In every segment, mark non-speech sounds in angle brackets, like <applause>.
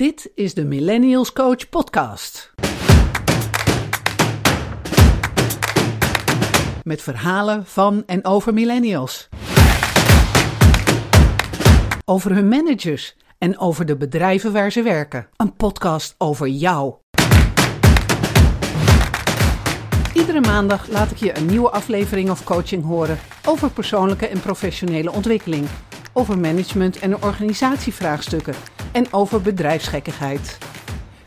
Dit is de Millennials Coach Podcast. Met verhalen van en over millennials. Over hun managers en over de bedrijven waar ze werken. Een podcast over jou. Iedere maandag laat ik je een nieuwe aflevering of coaching horen over persoonlijke en professionele ontwikkeling, over management en organisatievraagstukken en over bedrijfsgekkigheid.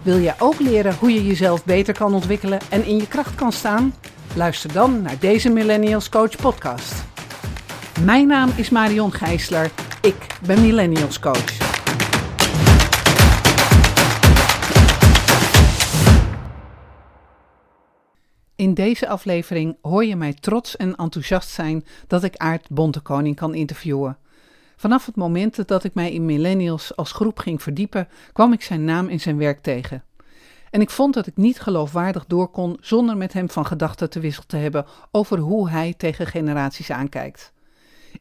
Wil jij ook leren hoe je jezelf beter kan ontwikkelen en in je kracht kan staan? Luister dan naar deze Millennials Coach podcast. Mijn naam is Marion Gijsler. Ik ben Millennials Coach. In deze aflevering hoor je mij trots en enthousiast zijn dat ik Aart Bontekoning kan interviewen. Vanaf het moment dat ik mij in Millennials als groep ging verdiepen, kwam ik zijn naam en zijn werk tegen. En ik vond dat ik niet geloofwaardig door kon zonder met hem van gedachten te wisselen te hebben over hoe hij tegen generaties aankijkt.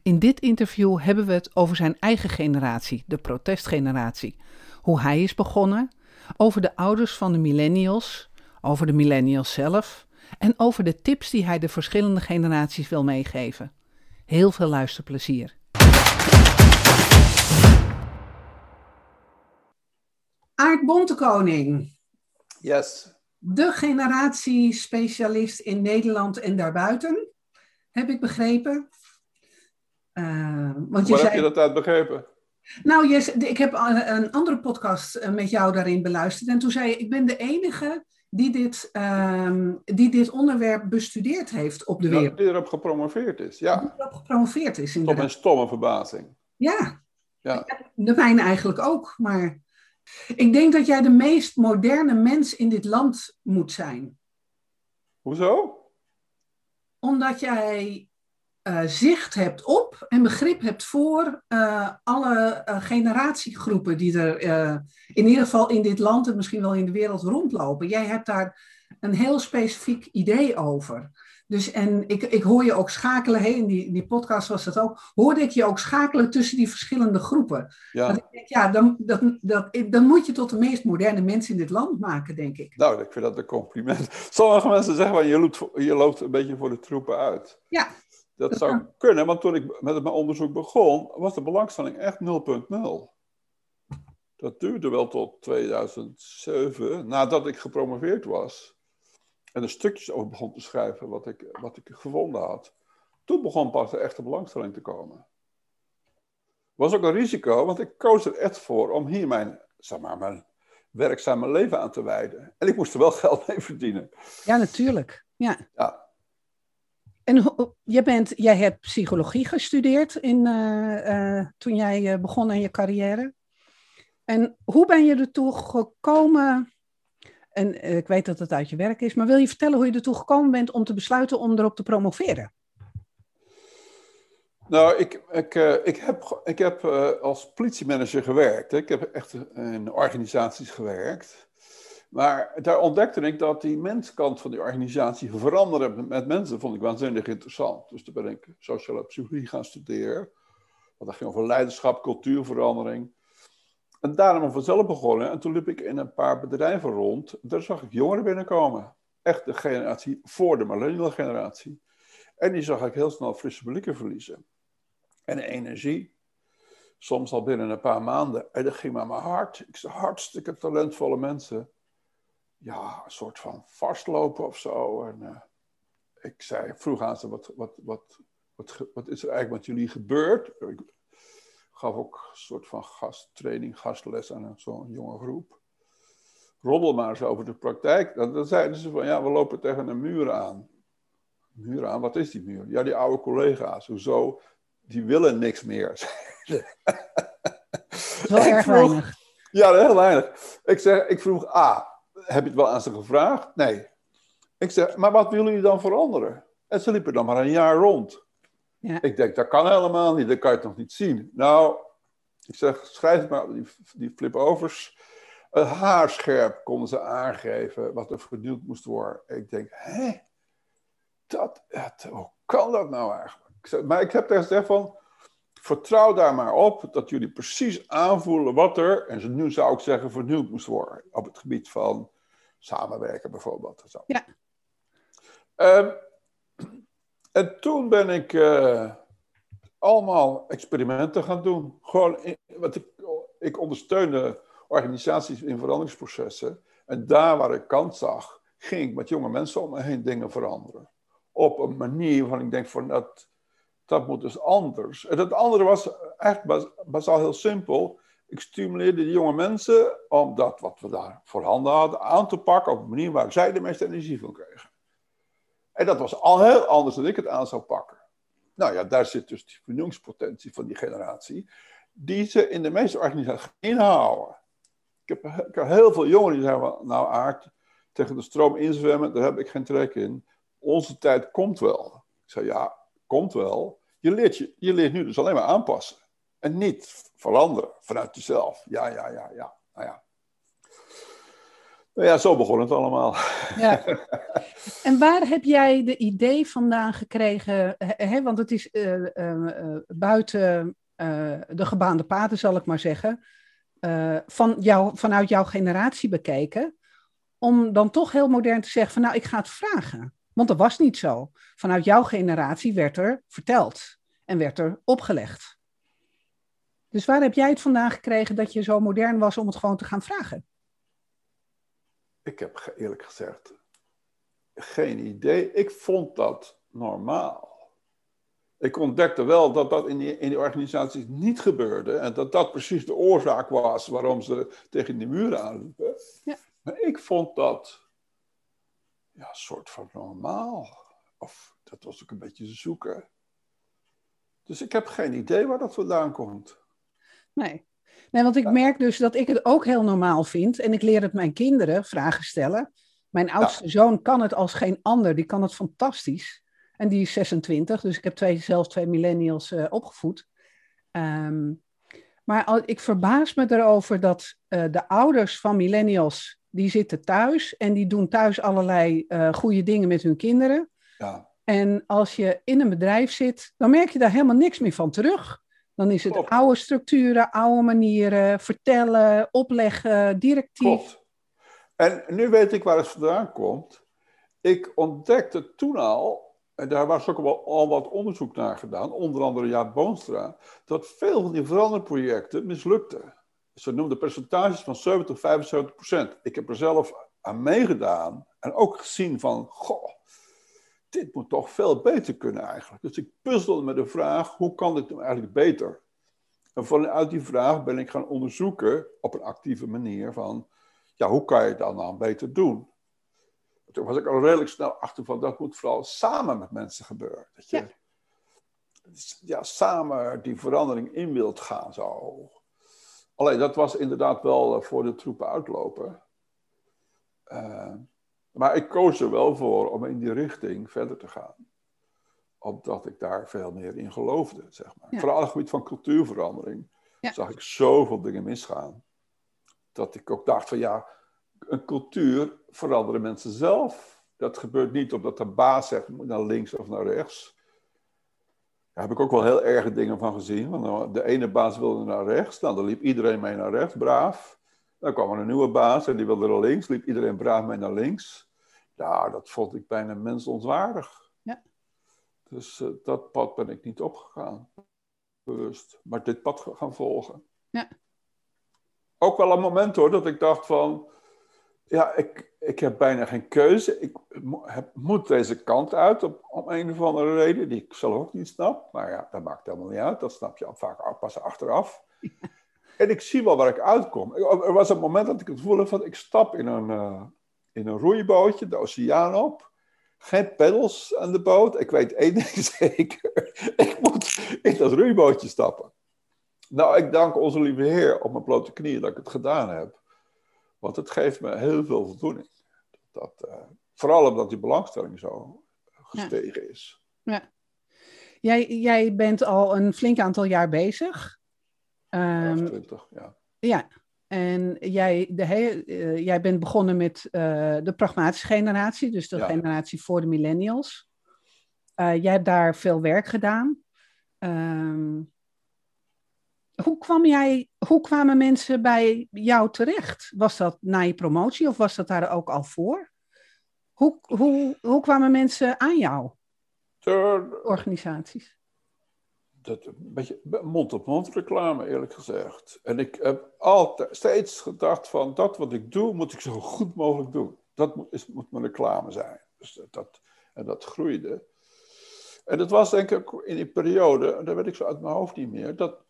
In dit interview hebben we het over zijn eigen generatie, de protestgeneratie. Hoe hij is begonnen, over de ouders van de millennials, over de millennials zelf en over de tips die hij de verschillende generaties wil meegeven. Heel veel luisterplezier. Aart Bontekoning. Yes. De generatiespecialist in Nederland en daarbuiten, heb ik begrepen. Uh, want je Waar zei... heb je dat uit begrepen? Nou, yes, ik heb een andere podcast eh, met jou daarin beluisterd. En toen zei je, ik ben de enige die dit, uh, die dit onderwerp bestudeerd heeft op de wereld. die erop gepromoveerd is, ja. Die erop gepromoveerd is, inderdaad. Tot mijn stomme verbazing. Ja. ja. De mijne eigenlijk ook, maar... Ik denk dat jij de meest moderne mens in dit land moet zijn. Hoezo? Omdat jij uh, zicht hebt op en begrip hebt voor uh, alle uh, generatiegroepen die er in ieder geval in dit land en misschien wel in de wereld rondlopen. Jij hebt daar een heel specifiek idee over. Dus en ik, ik hoor je ook schakelen, hey, in die, die podcast was dat ook, hoorde ik je ook schakelen tussen die verschillende groepen. Ja, ik denk, ja dan, dat, dat, dan moet je tot de meest moderne mensen in dit land maken, denk ik. Nou, ik vind dat een compliment. Sommige mensen zeggen wel, je loopt, je loopt een beetje voor de troepen uit. Ja. Dat, dat zou kunnen, want toen ik met mijn onderzoek begon, was de belangstelling echt 0,0. Dat duurde wel tot 2007, nadat ik gepromoveerd was en er stukjes over begon te schrijven wat ik, wat ik gevonden had. Toen begon pas de echte belangstelling te komen. Was ook een risico, want ik koos er echt voor om hier mijn, zeg maar, mijn werkzame leven aan te wijden. En ik moest er wel <laughs> geld mee verdienen. Ja, natuurlijk. Ja. ja. En je bent, jij hebt psychologie gestudeerd in, uh, uh, toen jij uh, begon aan je carrière. En hoe ben je ertoe gekomen en eh, ik weet dat het uit je werk is, maar wil je vertellen hoe je ertoe gekomen bent om te besluiten om erop te promoveren? Nou, ik, ik, uh, ik heb, ik heb uh, als politiemanager gewerkt. Hè. Ik heb echt in organisaties gewerkt. Maar daar ontdekte ik dat die menskant van die organisatie veranderen met mensen, vond ik waanzinnig interessant. Dus toen ben ik sociale psychologie gaan studeren. Want dat ging over leiderschap, cultuurverandering. En daarom vanzelf begonnen. En toen liep ik in een paar bedrijven rond. Daar zag ik jongeren binnenkomen. Echt de generatie voor de millennial generatie. En die zag ik heel snel frisse blikken verliezen. En energie. Soms al binnen een paar maanden. En dat ging maar mijn hart. Ik zag hartstikke talentvolle mensen. Ja, een soort van vastlopen of zo. En uh, ik zei, vroeg aan ze, wat, wat, wat, wat is er eigenlijk met jullie gebeurd? Gaf ook een soort van gasttraining, gastles aan zo'n jonge groep. Roddel maar eens over de praktijk. Dan, zeiden ze van, ja, we lopen tegen een muur aan. Muur aan, wat is die muur? Ja, die oude collega's, hoezo? Die willen niks meer. <laughs> Wel erg weinig. Ja, heel weinig. Ik zeg, ik vroeg, ah, heb je het wel aan ze gevraagd? Nee. Ik zeg, maar wat willen jullie dan veranderen? En ze liepen dan maar een jaar rond. Ja. Ik denk, dat kan helemaal niet, dat kan je nog niet zien. Nou, ik zeg, schrijf maar die, die flip-overs. Een haarscherp konden ze aangeven wat er vernieuwd moest worden. Ik denk, hé, dat, hoe kan dat nou eigenlijk? Ik zeg, maar ik heb tegen gezegd van, vertrouw daar maar op dat jullie precies aanvoelen wat er, en nu zou ik zeggen, vernieuwd moest worden. Op het gebied van samenwerken bijvoorbeeld. Zo. Ja. Ehm, en toen ben ik uh, allemaal experimenten gaan doen. Gewoon, in, wat ik, ik ondersteunde organisaties in veranderingsprocessen. En daar waar ik kans zag, ging ik met jonge mensen om me heen dingen veranderen. Op een manier waarvan ik denk van dat, dat moet dus anders. En het andere was echt bazaal heel simpel. Ik stimuleerde die jonge mensen om dat wat we daar voorhanden hadden aan te pakken op een manier waar zij de meeste energie van kregen. En dat was al heel anders dan ik het aan zou pakken. Nou ja, daar zit dus die vernieuwingspotentie van die generatie, die ze in de meeste organisaties inhouden. Ik heb, ik heb heel veel jongeren die zeggen, nou aard, tegen de stroom inzwemmen, daar heb ik geen trek in. Onze tijd komt wel. Ik zei, ja, komt wel. Je leert, je, je leert nu dus alleen maar aanpassen. En niet veranderen vanuit jezelf. Ja, ja, ja, ja. Nou ja. Nou ja, zo begon het allemaal. Ja. <laughs> En waar heb jij de idee vandaan gekregen? Hè, want het is uh, uh, buiten de gebaande paden, zal ik maar zeggen. van jou, vanuit jouw generatie bekeken. Om dan toch heel modern te zeggen: van nou, ik ga het vragen. Want dat was niet zo. Vanuit jouw generatie werd er verteld en werd er opgelegd. Dus waar heb jij het vandaan gekregen dat je zo modern was om het gewoon te gaan vragen? Ik heb eerlijk gezegd geen idee. Ik vond dat normaal. Ik ontdekte wel dat dat in die, in die organisaties niet gebeurde. En dat dat precies de oorzaak was waarom ze tegen die muren aanliepen. Ja. Maar ik vond dat ja, een soort van normaal. Of dat was ook een beetje zoeken. Dus ik heb geen idee waar dat vandaan komt. Nee. Nee, want ik merk dus dat ik het ook heel normaal vind. En ik leer het mijn kinderen vragen stellen. Mijn oudste zoon kan het als geen ander. Die kan het fantastisch. En die is 26, dus ik heb twee, zelf twee millennials uh, opgevoed. Um, maar ik verbaas me erover dat uh, de ouders van millennials, die zitten thuis en die doen thuis allerlei uh, goede dingen met hun kinderen. Ja. En als je in een bedrijf zit, dan merk je daar helemaal niks meer van terug. Dan is het oude structuren, oude manieren, vertellen, opleggen, directief. En nu weet ik waar het vandaan komt. Ik ontdekte toen al, en daar was ook al, al wat onderzoek naar gedaan, onder andere Jaap Boonstra, dat veel van die veranderprojecten mislukten. Ze noemden percentages van 70, 75 procent. Ik heb er zelf aan meegedaan en ook gezien van, goh, dit moet toch veel beter kunnen eigenlijk. Dus ik puzzelde met de vraag, hoe kan dit nou eigenlijk beter? En vanuit die vraag ben ik gaan onderzoeken op een actieve manier van, ja, hoe kan je het dan, dan beter doen? Toen was ik al redelijk snel achter van, dat moet vooral samen met mensen gebeuren. Dat je ja. samen die verandering in wilt gaan zo. Alleen dat was inderdaad wel eh, voor de troepen uitlopen. Uh, maar ik koos er wel voor om in die richting verder te gaan. Omdat ik daar veel meer in geloofde, zeg maar. Vooral op het gebied van cultuurverandering zag ik zoveel dingen misgaan. Dat ik ook dacht van ja, een cultuur veranderen mensen zelf. Dat gebeurt niet omdat de baas zegt moet naar links of naar rechts. Daar heb ik ook wel heel erge dingen van gezien. Want de ene baas wilde naar rechts, nou, dan liep iedereen mee naar rechts, braaf. Dan kwam er een nieuwe baas en die wilde naar links, liep iedereen braaf mee naar links. Ja, dat vond ik bijna mensonwaardig. Ja. Dus uh, dat pad ben ik niet opgegaan, bewust. Maar dit pad gaan volgen. Ja. Ook wel een moment hoor, dat ik dacht van... Ja, ik, ik heb bijna geen keuze. Ik heb, moet deze kant uit op, om een of andere reden, die ik zelf ook niet snap. Maar ja, dat maakt helemaal niet uit. Dat snap je vaak pas achteraf. En ik zie wel waar ik uitkom. Er was een moment dat ik het voelde van, ik stap in een... Uh, in een roeibootje de oceaan op. Geen peddels aan de boot. Ik weet één ding <laughs> zeker. ik moet in dat roeibootje stappen. Nou, ik dank onze lieve Heer op mijn blote knieën dat ik het gedaan heb. Want het geeft me heel veel voldoening. Dat, uh, vooral omdat die belangstelling zo gestegen is. Ja. Jij, jij bent al een flink aantal jaar bezig. Um, 20, ja. Ja, en jij, de uh, jij bent begonnen met uh, de pragmatische generatie, dus de generatie voor de millennials. Uh, jij hebt daar veel werk gedaan. Um, hoe, kwam jij, hoe kwamen mensen bij jou terecht? Was dat na je promotie of was dat daar ook al voor? Hoe, hoe, hoe kwamen mensen aan jou? Organisaties? Dat, een beetje mond-op-mond reclame, eerlijk gezegd. En ik heb altijd steeds gedacht van dat wat ik doe, moet ik zo goed mogelijk doen. Dat moet, is, moet mijn reclame zijn. Dus dat, en dat groeide. En dat was denk ik in die periode, daar weet ik zo uit mijn hoofd niet meer, dat,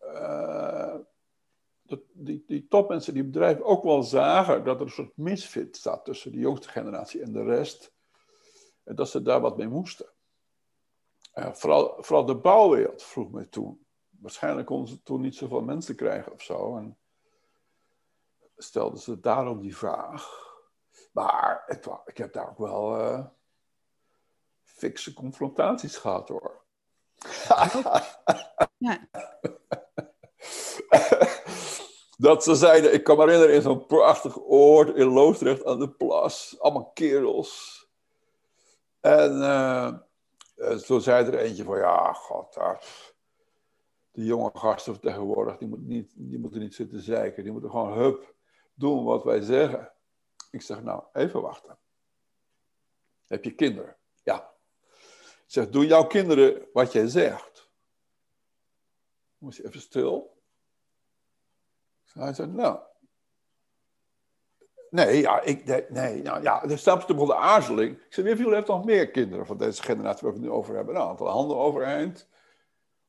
uh, dat die, die topmensen, die bedrijven ook wel zagen dat er een soort misfit zat tussen de jongste generatie en de rest. En dat ze daar wat mee moesten. Uh, vooral, vooral de bouwwereld vroeg me toen. Waarschijnlijk konden ze toen niet zoveel mensen krijgen of zo. En stelden ze daarom die vraag. Maar het, ik heb daar ook wel uh, fikse confrontaties gehad hoor. <laughs> ja. <laughs> Dat ze zeiden, ik kan me herinneren in zo'n prachtig oord in Loosdrecht aan de plas. Allemaal kerels. En uh, toen zei er eentje van, ja, god, die jonge gasten tegenwoordig, die, moet niet, die moeten niet zitten zeiken. Die moeten gewoon, hup, doen wat wij zeggen. Ik zeg, nou, even wachten. Heb je kinderen? Ja. Ik zeg, doen jouw kinderen wat jij zegt? Moest je even stil. Hij zei, nou... Nee, ja, ik, nee, nou ja, er staat de aarzeling. Ik zei, wie heeft nog meer kinderen van deze generatie waar we het nu over hebben? Nou, een aantal handen overeind.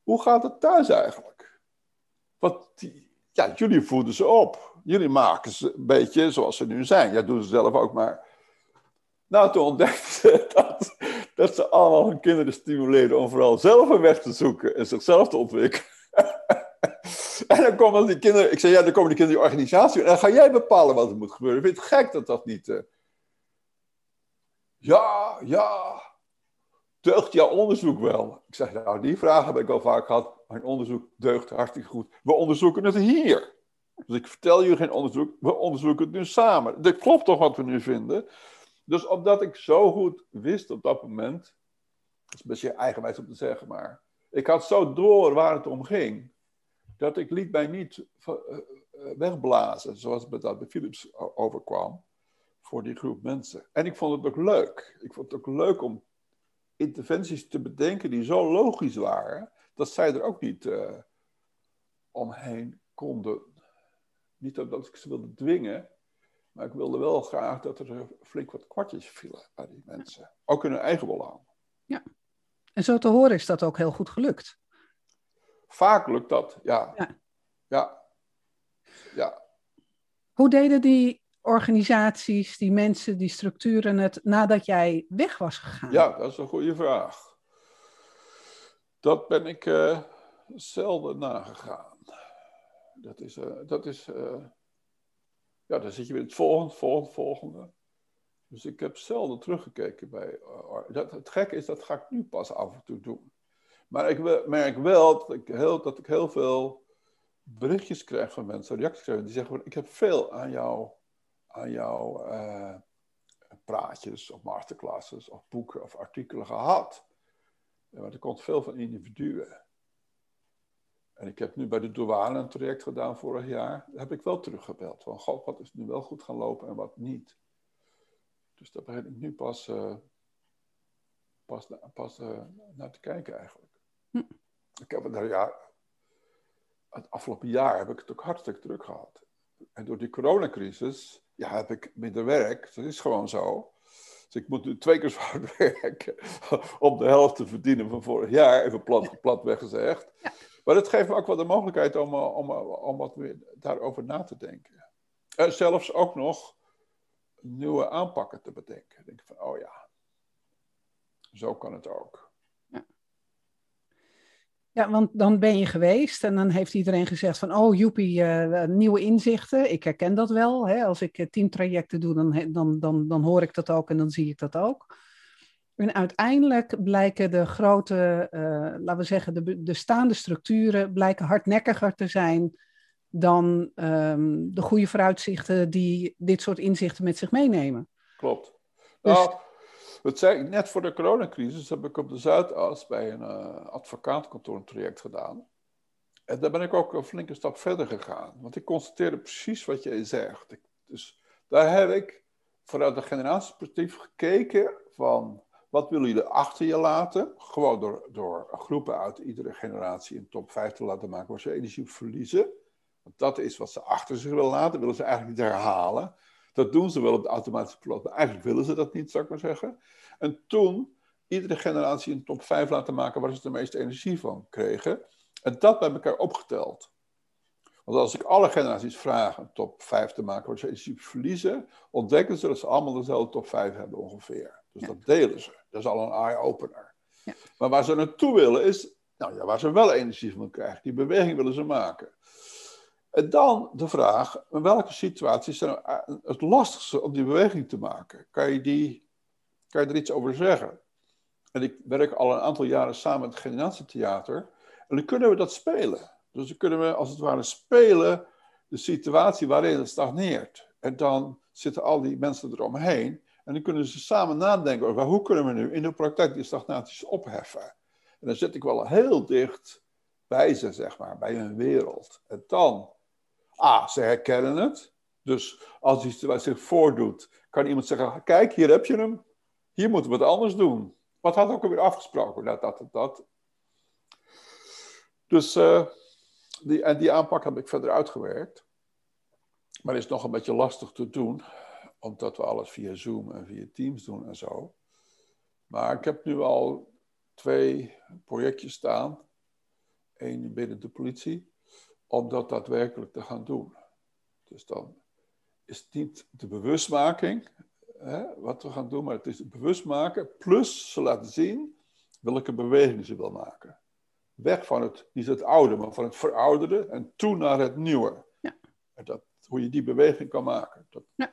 Hoe gaat het thuis eigenlijk? Want die, ja, jullie voeden ze op. Jullie maken ze een beetje zoals ze nu zijn. Jij doet ze zelf ook maar. Nou, toen ontdekte ze <laughs> dat, dat ze allemaal hun kinderen stimuleerden om vooral zelf een weg te zoeken en zichzelf te ontwikkelen. <laughs> <laughs> en dan komen die kinderen, ik zei ja, dan komen die kinderen die organisatie en dan ga jij bepalen wat er moet gebeuren. Vind het gek dat dat niet. Uh... Ja, ja, deugt jouw onderzoek wel? Ik zeg, nou, die vraag heb ik al vaak gehad. Mijn onderzoek deugt hartstikke goed. We onderzoeken het hier. Dus ik vertel jullie geen onderzoek, we onderzoeken het nu samen. Dat klopt toch wat we nu vinden? Dus omdat ik zo goed wist op dat moment, dat is een beetje eigenwijs om te zeggen, maar ik had zo door waar het om ging, dat ik liet mij niet eh, eh, wegblazen, zoals het dat bij Philips overkwam, voor die groep mensen. En ik vond het ook leuk. Ik vond het ook leuk om interventies te bedenken die zo logisch waren, dat zij er ook niet uh, omheen konden. Niet dat ik ze wilde dwingen, maar ik wilde wel graag dat er flink wat kwartjes vielen bij die mensen. Ook in hun eigen belang. Ja, en zo te horen is dat ook heel goed gelukt. Vaak lukt dat, ja. Ja. ja. ja. Hoe deden die organisaties, die mensen, die structuren het nadat jij weg was gegaan? Ja, dat is een goede vraag. Dat ben ik uh, zelden nagegaan. Dat is, uh, dat is uh, ja, dan zit je weer het volgende, volgende, volgende. Dus ik heb zelden teruggekeken bij. dat, het gekke is, dat ga ik nu pas af en toe doen. Maar ik merk wel dat ik heel, dat ik heel veel berichtjes krijg van mensen, reacties krijg, die zeggen: Ik heb veel aan jou aan jouw uh, praatjes of masterclasses of boeken of artikelen gehad. want er komt veel van individuen. En ik heb nu bij de douane een traject gedaan vorig jaar. Daar heb ik wel teruggebeld. Van, god, wat is nu wel goed gaan lopen en wat niet. Dus daar begin ik nu pas, uh, pas, pas uh, naar te kijken eigenlijk. Hm. Ik heb het, ja, het afgelopen jaar heb ik het ook hartstikke druk gehad. En door die coronacrisis ja, heb ik minder werk. Dat is gewoon zo. Dus ik moet nu twee keer zo hard <laughs> werken om de helft te verdienen van vorig jaar, even plat, plat weggezegd. Ja. Maar dat geeft me ook wel de mogelijkheid om, eh, om, eh, om wat meer daarover na te denken. En zelfs ook nog nieuwe aanpakken te bedenken. Denk van, oh ja, zo kan het ook. Ja, want dan ben je geweest en dan heeft iedereen gezegd van, oh joepie, uh, nieuwe inzichten. Ik herken dat wel. Hè? Als ik teamtrajecten doe, dan, dan, dan, dan hoor ik dat ook en dan zie ik dat ook. En uiteindelijk blijken de grote, uh, laten we zeggen, de, de staande structuren blijken hardnekkiger te zijn dan um, de goede vooruitzichten die dit soort inzichten met zich meenemen. Klopt. Dus, nou, dat zei ik, net voor de coronacrisis heb ik op de Zuidas bij een uh, advocaatkantoor een traject gedaan. En daar ben ik ook een flinke stap verder gegaan. Want ik constateerde precies wat jij zegt. Dus daar heb ik vanuit een generatieperspectief gekeken van wat willen jullie achter je laten? Gewoon door, door groepen uit iedere generatie een top 5 te laten maken waar ze energie verliezen. Want dat is wat ze achter zich willen laten, willen ze eigenlijk niet herhalen. Dat doen ze wel op de automatische piloot, maar eigenlijk willen ze dat niet, zou ik maar zeggen. En toen iedere generatie een top 5 laten maken waar ze de meeste energie van kregen. En dat bij elkaar opgeteld. Want als ik alle generaties vraag een top 5 te maken waar ze energie verliezen, ontdekken ze dat ze allemaal dezelfde top 5 hebben ongeveer. Dus dat delen ze. Dat is al een eye-opener. Ja. Maar waar ze naartoe willen is, nou ja, waar ze wel energie van krijgen. Die beweging willen ze maken. En dan de vraag, in welke situaties is nou het lastigste om die beweging te maken? Kan je, die, kan je er iets over zeggen? En ik werk al een aantal jaren samen met het generatietheater. En dan kunnen we dat spelen. Dus dan kunnen we als het ware spelen de situatie waarin het stagneert. En dan zitten al die mensen eromheen. En dan kunnen ze samen nadenken over hoe kunnen we nu in de praktijk die stagnaties opheffen. En dan zit ik wel heel dicht bij ze, zeg maar, bij hun wereld. En dan, ah, ze herkennen het. Dus als situatie zich voordoet, kan iemand zeggen, kijk, hier heb je hem. Hier moeten we het anders doen. Wat had ook alweer afgesproken? Dat, dat, dat, dat. Dus uh, die, en die aanpak heb ik verder uitgewerkt. Maar is nog een beetje lastig te doen, omdat we alles via Zoom en via Teams doen en zo. Maar ik heb nu al twee projectjes staan. Eén binnen de politie, om dat daadwerkelijk te gaan doen. Dus dan is het niet de bewustmaking hè, wat we gaan doen, maar het is het bewustmaken. Plus ze laten zien welke beweging ze wil maken. Weg van het, niet het oude, maar van het verouderde en toe naar het nieuwe. Ja. En dat, hoe je die beweging kan maken. Dat... Ja.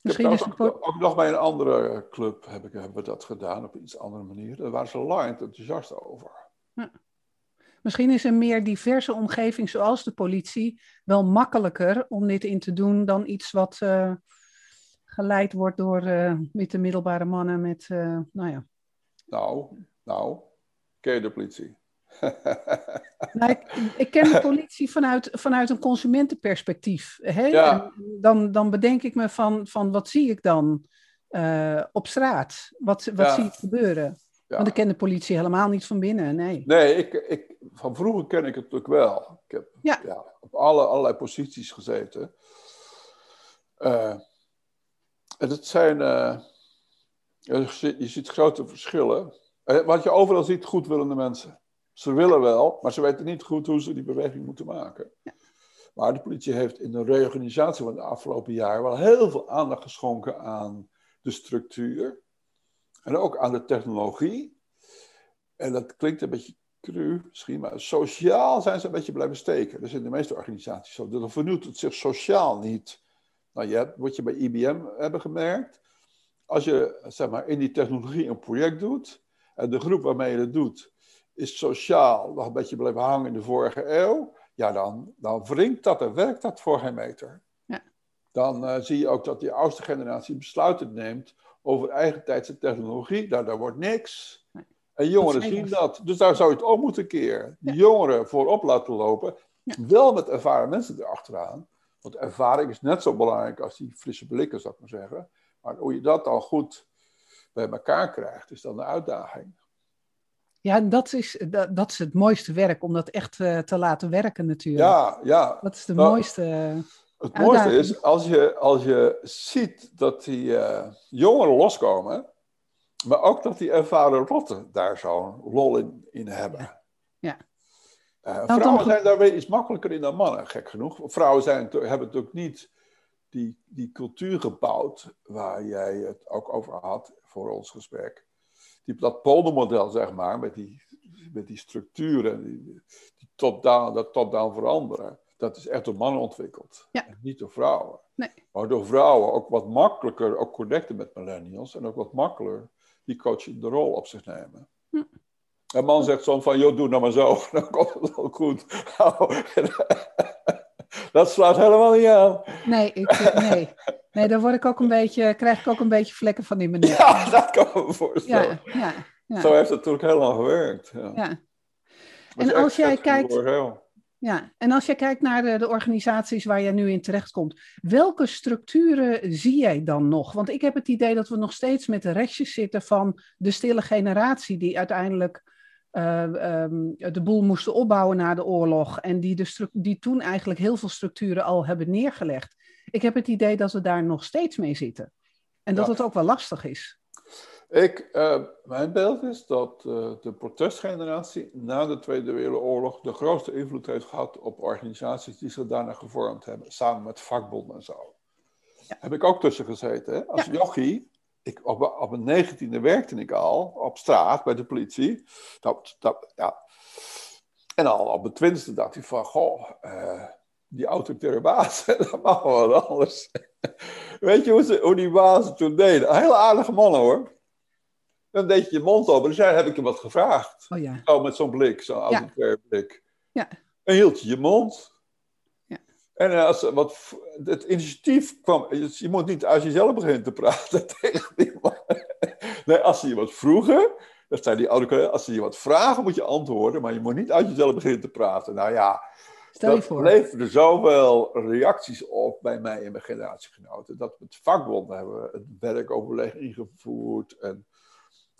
Misschien is het ook, ook, nog bij een andere club heb ik, hebben we dat gedaan op een iets andere manier. Daar waren ze lang enthousiast over. Ja. Misschien is een meer diverse omgeving zoals de politie wel makkelijker om dit in te doen dan iets wat uh, geleid wordt door uh, witte middelbare mannen met, uh, nou ja. Nou, nou, ken je de politie? <laughs> nou, ik, ik, ken de politie vanuit, vanuit een consumentenperspectief. Hè? Ja. Dan, dan bedenk ik me van, van wat zie ik dan op straat? Wat, wat ja. zie ik gebeuren? Ja. Want ik ken de politie helemaal niet van binnen, nee. Nee, ik, ik, van vroeger ken ik het natuurlijk wel. Ik heb ja. op alle, allerlei posities gezeten. Uh, en het zijn, uh, je ziet grote verschillen. Wat je overal ziet, goedwillende mensen. Ze willen wel, maar ze weten niet goed hoe ze die beweging moeten maken. Ja. Maar de politie heeft in de reorganisatie van de afgelopen jaren wel heel veel aandacht geschonken aan de structuur. En ook aan de technologie. En dat klinkt een beetje cru misschien, maar sociaal zijn ze een beetje blijven steken. Dat is in de meeste organisaties zo. Dan vernieuwt het zich sociaal niet. Nou, je hebt, wat je bij IBM hebben gemerkt. Als je zeg maar, in die technologie een project doet, en de groep waarmee je het doet, is sociaal nog een beetje blijven hangen in de vorige eeuw, ja, dan, dan wringt dat en werkt dat voor geen meter. Ja. Dan uh, zie je ook dat die oudste generatie besluiten neemt over eigen tijdse technologie. Daar, daar wordt niks. Nee. En jongeren zien dat. Dus daar zou je het ook moeten keren. Ja. jongeren voorop laten lopen. Ja. Wel met ervaren mensen erachteraan. Want ervaring is net zo belangrijk als die frisse blikken, zou ik maar zeggen. Maar hoe je dat dan goed bij elkaar krijgt, is dan de uitdaging. Ja, dat is, dat, dat is het mooiste werk, om dat echt uh, te laten werken natuurlijk. Ja, ja. Dat is de nou, mooiste Het mooiste is, als je, als je ziet dat die uh, jongeren loskomen, maar ook dat die ervaren rotten daar zo'n lol in, in hebben. Ja. ja. Uh, nou, vrouwen zijn daar weer iets makkelijker in dan mannen, gek genoeg. Vrouwen zijn, hebben natuurlijk niet die, die cultuur gebouwd waar jij het ook over had voor ons gesprek. Die, dat poldermodel, zeg maar, met die, met die structuren, die, die top-down, dat top-down veranderen. Dat is echt door mannen ontwikkeld. Ja. Niet door vrouwen. Nee. Maar door vrouwen ook wat makkelijker ook connecten met millennials. En ook wat makkelijker die coaching rol op zich nemen. Hm. Een man zegt soms van, joh, doe nou maar zo. <laughs> Dan komt het wel goed. <laughs> dat slaat helemaal niet aan. Nee, ik, eh, nee. nee, daar word ik ook een beetje, krijg ik ook een beetje vlekken van in mijn nek. <laughs> Ja, dat kan me voorstellen. Ja, ja, ja. Zo heeft het natuurlijk heel lang gewerkt. Ja. ja. En als jij kijkt. Ja, en als jij kijkt naar de, de, organisaties waar jij nu in terechtkomt, welke structuren zie jij dan nog? Want ik heb het idee dat we nog steeds met de restjes zitten van de stille generatie, die uiteindelijk uh, um, de boel moesten opbouwen na de oorlog en die, de die toen eigenlijk heel veel structuren al hebben neergelegd. Ik heb het idee dat we daar nog steeds mee zitten en dat het ook wel lastig is. Ik, uh, mijn beeld is dat uh, de protestgeneratie na de Tweede Wereldoorlog de grootste invloed heeft gehad op organisaties die zich daarna gevormd hebben, samen met vakbonden en zo. Ja. Heb ik ook tussen gezeten. Hè? Als ja. jochie, ik, op, op mijn negentiende werkte ik al op straat bij de politie. Dat, dat, ja. En al op mijn twintigste dacht ik van, goh, uh, die autoritaire baas, <laughs> dat mag wel wat anders. Weet je hoe, ze, hoe die bazen toen deden? Hele aardige mannen hoor. Dan deed je je mond open. Dus ja, heb ik hem wat gevraagd. Oh, ja. Zo met zo'n blik, zo'n autoritaire blik. Ja. En hield je je mond. Ja. En als wat, het initiatief kwam, je moet niet als je zelf begint te praten <laughs> tegen iemand. Nee, als ze je wat vroegen, dat zijn die oude als ze je wat vragen, moet je antwoorden, maar je moet niet uit jezelf beginnen te praten. Nou ja, Stel je dat voor. leverde zoveel reacties op bij mij en mijn generatiegenoten. Dat met vakbonden hebben we het werkoverleg ingevoerd en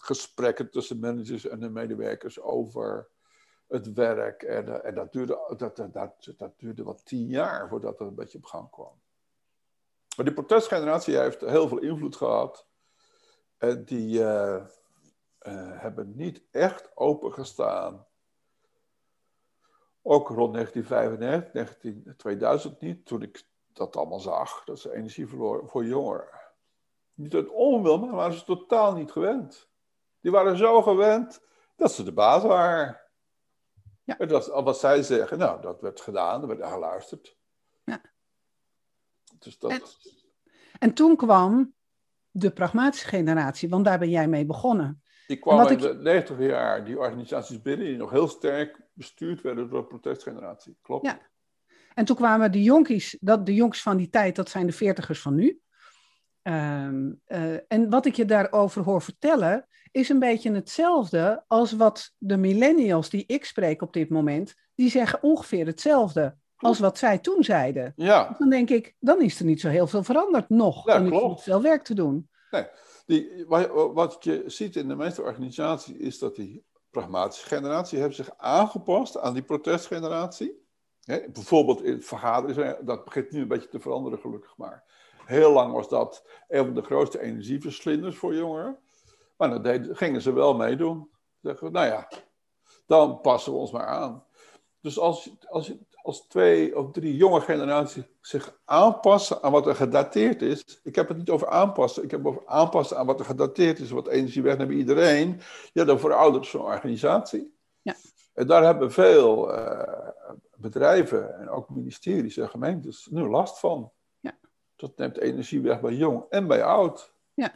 gesprekken tussen managers en de medewerkers over het werk. En, uh, en dat, duurde, dat, dat, dat, dat duurde wat tien jaar voordat het een beetje op gang kwam. Maar die protestgeneratie heeft heel veel invloed gehad. En die uh, uh, hebben niet echt opengestaan. Ook rond 1995, 19, 2000 niet, toen ik dat allemaal zag. Dat ze energie verloren voor jongeren. Niet uit onwil, maar waren ze totaal niet gewend. Die waren zo gewend dat ze de baas waren. Ja. Het was, wat zij zeggen, nou, dat werd gedaan, er werd naar geluisterd. Ja. Dus dat... En, en, toen kwam de pragmatische generatie, want daar ben jij mee begonnen. Die kwam in ik... de 90 jaar die organisaties binnen, die nog heel sterk bestuurd werden door de protestgeneratie. Klopt. Ja. En toen kwamen de jonkies, dat, de jonkies van die tijd, dat zijn de veertigers van nu. Um, uh, en wat ik je daarover hoor vertellen, is een beetje hetzelfde als wat de millennials die ik spreek op dit moment, die zeggen ongeveer hetzelfde als wat zij toen zeiden. Ja. Dan denk ik, dan is er niet zo heel veel veranderd nog. Ja, en klopt. is veel werk te doen. Nee, die, wat je ziet in de meeste organisaties is dat die pragmatische generatie heeft zich aangepast aan die protestgeneratie. He, bijvoorbeeld in vergaderingen, dat begint nu een beetje te veranderen gelukkig maar. Heel lang was dat een van de grootste energieverslinders voor jongeren. Maar dan deden, gingen ze wel meedoen. Zeggen we, nou ja, dan passen we ons maar aan. Dus als, als, als twee of drie jonge generaties zich aanpassen aan wat er gedateerd is. Ik heb het niet over aanpassen, ik heb het over aanpassen aan wat er gedateerd is. Wat energie wegneemt bij iedereen. Ja, dan veroudert zo'n organisatie. Ja. En daar hebben veel uh, bedrijven en ook ministeries en gemeentes nu last van. Dat neemt energie weg bij jong en bij oud. Ja.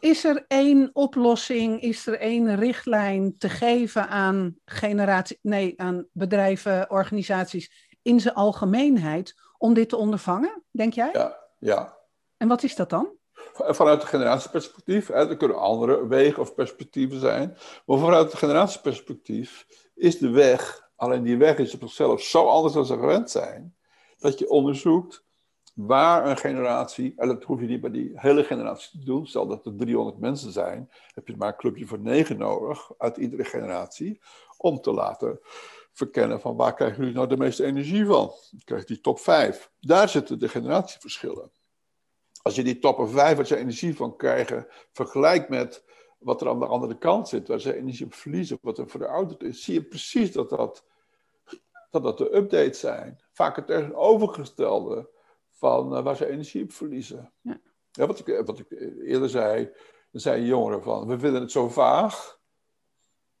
Is er één oplossing, is er één richtlijn te geven aan, generatie, nee, aan bedrijven, organisaties in zijn algemeenheid om dit te ondervangen, denk jij? Ja, ja. En wat is dat dan? Vanuit het generatieperspectief, hè, er kunnen andere wegen of perspectieven zijn, maar vanuit het generatieperspectief is de weg, alleen die weg is op zichzelf zo anders dan ze gewend zijn, dat je onderzoekt waar een generatie, en dat hoef je niet bij die hele generatie te doen, stel dat er 300 mensen zijn, heb je maar een clubje voor negen nodig uit iedere generatie, om te laten verkennen van waar krijgen jullie nou de meeste energie van? Dan krijg je die top 5. Daar zitten de generatieverschillen. Als je die top 5 waar ze energie van krijgen, vergelijkt met wat er aan de andere kant zit, waar ze energie op verliezen, wat er verouderd is, zie je precies dat dat, dat, dat de updates zijn. Vaak het tegenovergestelde van uh, waar ze energie op verliezen. Ja. Ja, wat, ik, wat ik eerder zei, er zijn jongeren van, we vinden het zo vaag.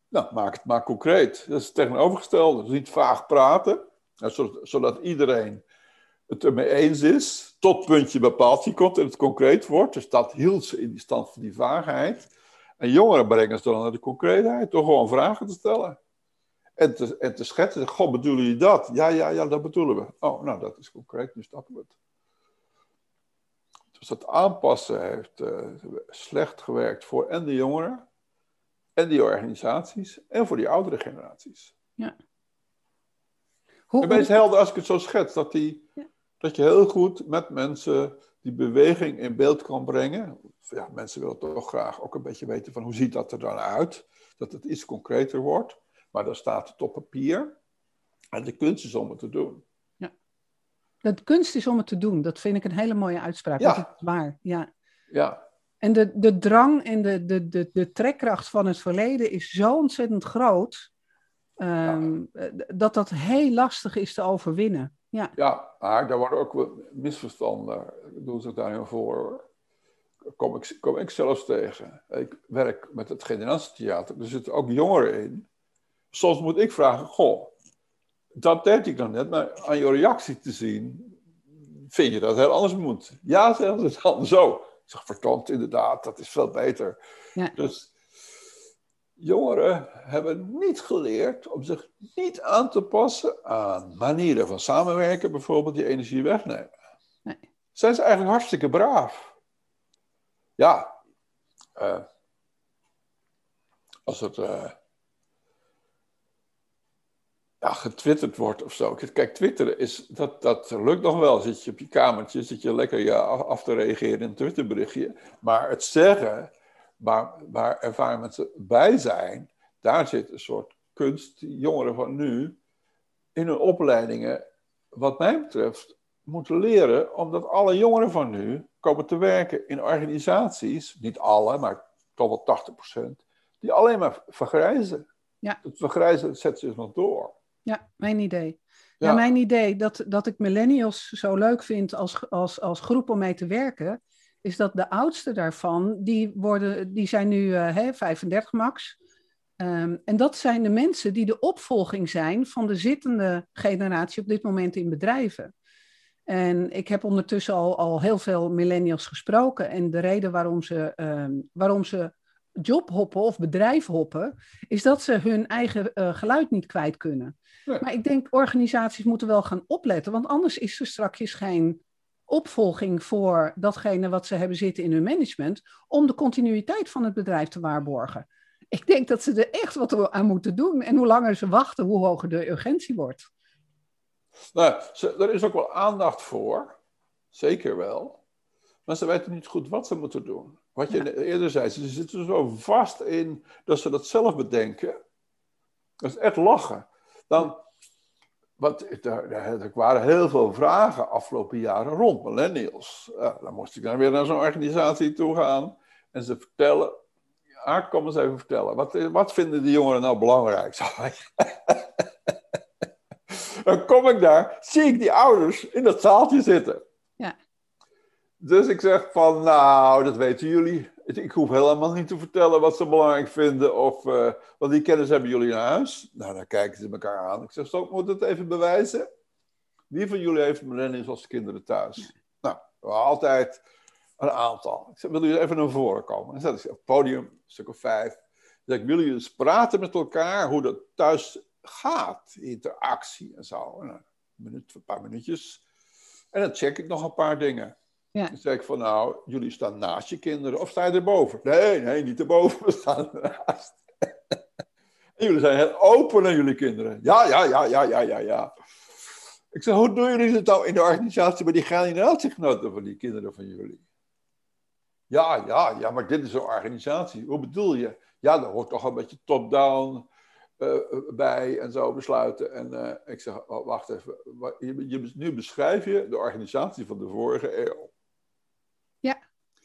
Nou, maak het maar concreet. Dat is het tegenovergestelde. Dus niet vaag praten, zodat, zodat iedereen het ermee eens is, tot puntje bepaald komt en het concreet wordt. Dus dat hield ze in die stand van die vaagheid. En jongeren brengen ze dan naar de concreetheid, door gewoon vragen te stellen. En te, en te schetsen, goh, bedoelen jullie dat? Ja, ja, ja, dat bedoelen we. Oh, nou, dat is concreet, nu stappen we het. Dus dat aanpassen heeft uh, slecht gewerkt voor en de jongeren, en die organisaties, en voor die oudere generaties. Ja. Hoe, het is helder als ik het zo schets, dat, die, ja. dat je heel goed met mensen die beweging in beeld kan brengen. Ja, mensen willen toch graag ook een beetje weten van hoe ziet dat er dan uit. Dat het iets concreter wordt. Maar dan staat het op papier. En de kunst is om het te doen. De kunst is om het te doen. Dat vind ik een hele mooie uitspraak. Ja. Dat is waar. Ja. ja. En de, de drang en de, de, de, de trekkracht van het verleden is zo ontzettend groot. Ehm, dat dat heel lastig is te overwinnen. Ja, ja maar daar worden ook misverstanden, doen zich daar heel voor. Kom ik, kom ik zelfs tegen. Ik werk met het generatietheater, er zitten ook jongeren in. Soms moet ik vragen, goh, dat deed ik dan net, maar aan je reactie te zien, vind je dat heel anders moet? Ja, zeggen ze dan zo. Ik zeg, verdomd, inderdaad, dat is veel beter. Ja. Dus jongeren hebben niet geleerd om zich niet aan te passen aan manieren van samenwerken, bijvoorbeeld die energie wegnemen. Nee. Zijn ze eigenlijk hartstikke braaf? Ja, uh, als het uh, ja, getwitterd wordt of zo. Kijk, twitteren is, dat, dat lukt nog wel. Zit je op je kamertje, zit je lekker ja, af te reageren in een Twitterberichtje. Maar het zeggen, waar, waar ervaren mensen bij zijn, daar zit een soort kunst. Die jongeren van nu in hun opleidingen, wat mij betreft, moeten leren. Omdat alle jongeren van nu komen te werken in organisaties, niet alle, maar toch wel 80%, die alleen maar vergrijzen. Ja. Het vergrijzen zet zich nog door. Ja, mijn idee. Ja. mijn idee dat, dat ik millennials zo leuk vind als, als, als groep om mee te werken, is dat de oudste daarvan, die, worden, die zijn nu uh, hè, 35 max. Um, en dat zijn de mensen die de opvolging zijn van de zittende generatie op dit moment in bedrijven. En ik heb ondertussen al, al heel veel millennials gesproken. En de reden waarom ze, um, waarom ze jobhoppen of bedrijf hoppen, is dat ze hun eigen uh, geluid niet kwijt kunnen. Maar ik denk organisaties moeten wel gaan opletten, want anders is er straks geen opvolging voor datgene wat ze hebben zitten in hun management, om de continuïteit van het bedrijf te waarborgen. Ik denk dat ze er echt wat aan moeten doen. En hoe langer ze wachten, hoe hoger de urgentie wordt. Nou, er is ook wel aandacht voor, zeker wel. Maar ze weten niet goed wat ze moeten doen. Wat je eerder zei, ze zitten zo vast in dat ze dat zelf bedenken. Dat is echt lachen. Dan, wat, er, er waren heel veel vragen afgelopen jaren rond millennials. dan moest ik dan weer naar zo'n organisatie toe gaan en ze vertellen. Ja, kom eens even vertellen. Wat, wat vinden die jongeren nou belangrijk? <laughs> dan kom ik daar, zie ik die ouders in dat zaaltje zitten. Ja. Dus ik zeg van, nou, dat weten jullie. Ik hoef helemaal niet te vertellen wat ze belangrijk vinden. Of, uh, want die kennis hebben jullie in huis. Nou, dan kijken ze elkaar aan. Ik zeg, zo, moet het even bewijzen? Wie van jullie heeft millennials als kinderen thuis? Nou, altijd een aantal. Ik zeg, willen jullie even naar voren komen? En zet ik op het podium, een stuk of vijf. Dan zeg ik, willen jullie eens praten met elkaar hoe dat thuis gaat? Interactie en zo. een, minuut, een paar minuutjes. En dan check ik nog een paar dingen. Dan zeg ik van nou, jullie staan naast je kinderen of sta je erboven? Nee, nee, niet erboven, <laughs> we staan ernaast. en jullie zijn heel open naar jullie kinderen. Ja, ja, ja, ja, ja, ja, ja. Ik zeg, hoe doen jullie het nou in de organisatie bij die generatiegenoten van die kinderen van jullie? Ja, ja, ja, maar dit is een organisatie. Hoe bedoel je? Ja, daar hoort toch een beetje top-down uh, bij en zo besluiten. En uh, ik zeg, oh, wacht even. Je, je, nu beschrijf je de organisatie van de vorige eeuw.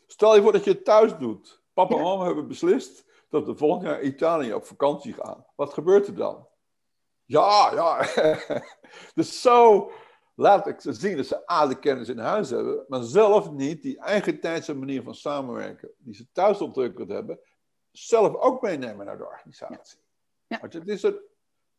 Stel je voor dat je het thuis doet. Papa en mama hebben beslist dat we volgend jaar Italië op vakantie gaan. Wat gebeurt er dan? Ja, ja. <laughs> dus zo laat ik ze zien dat ze A, de kennis in huis hebben, maar zelf niet die eigen tijdse manier van samenwerken, die ze thuis ontwikkeld hebben, zelf ook meenemen naar de organisatie. Ja. ja. het, is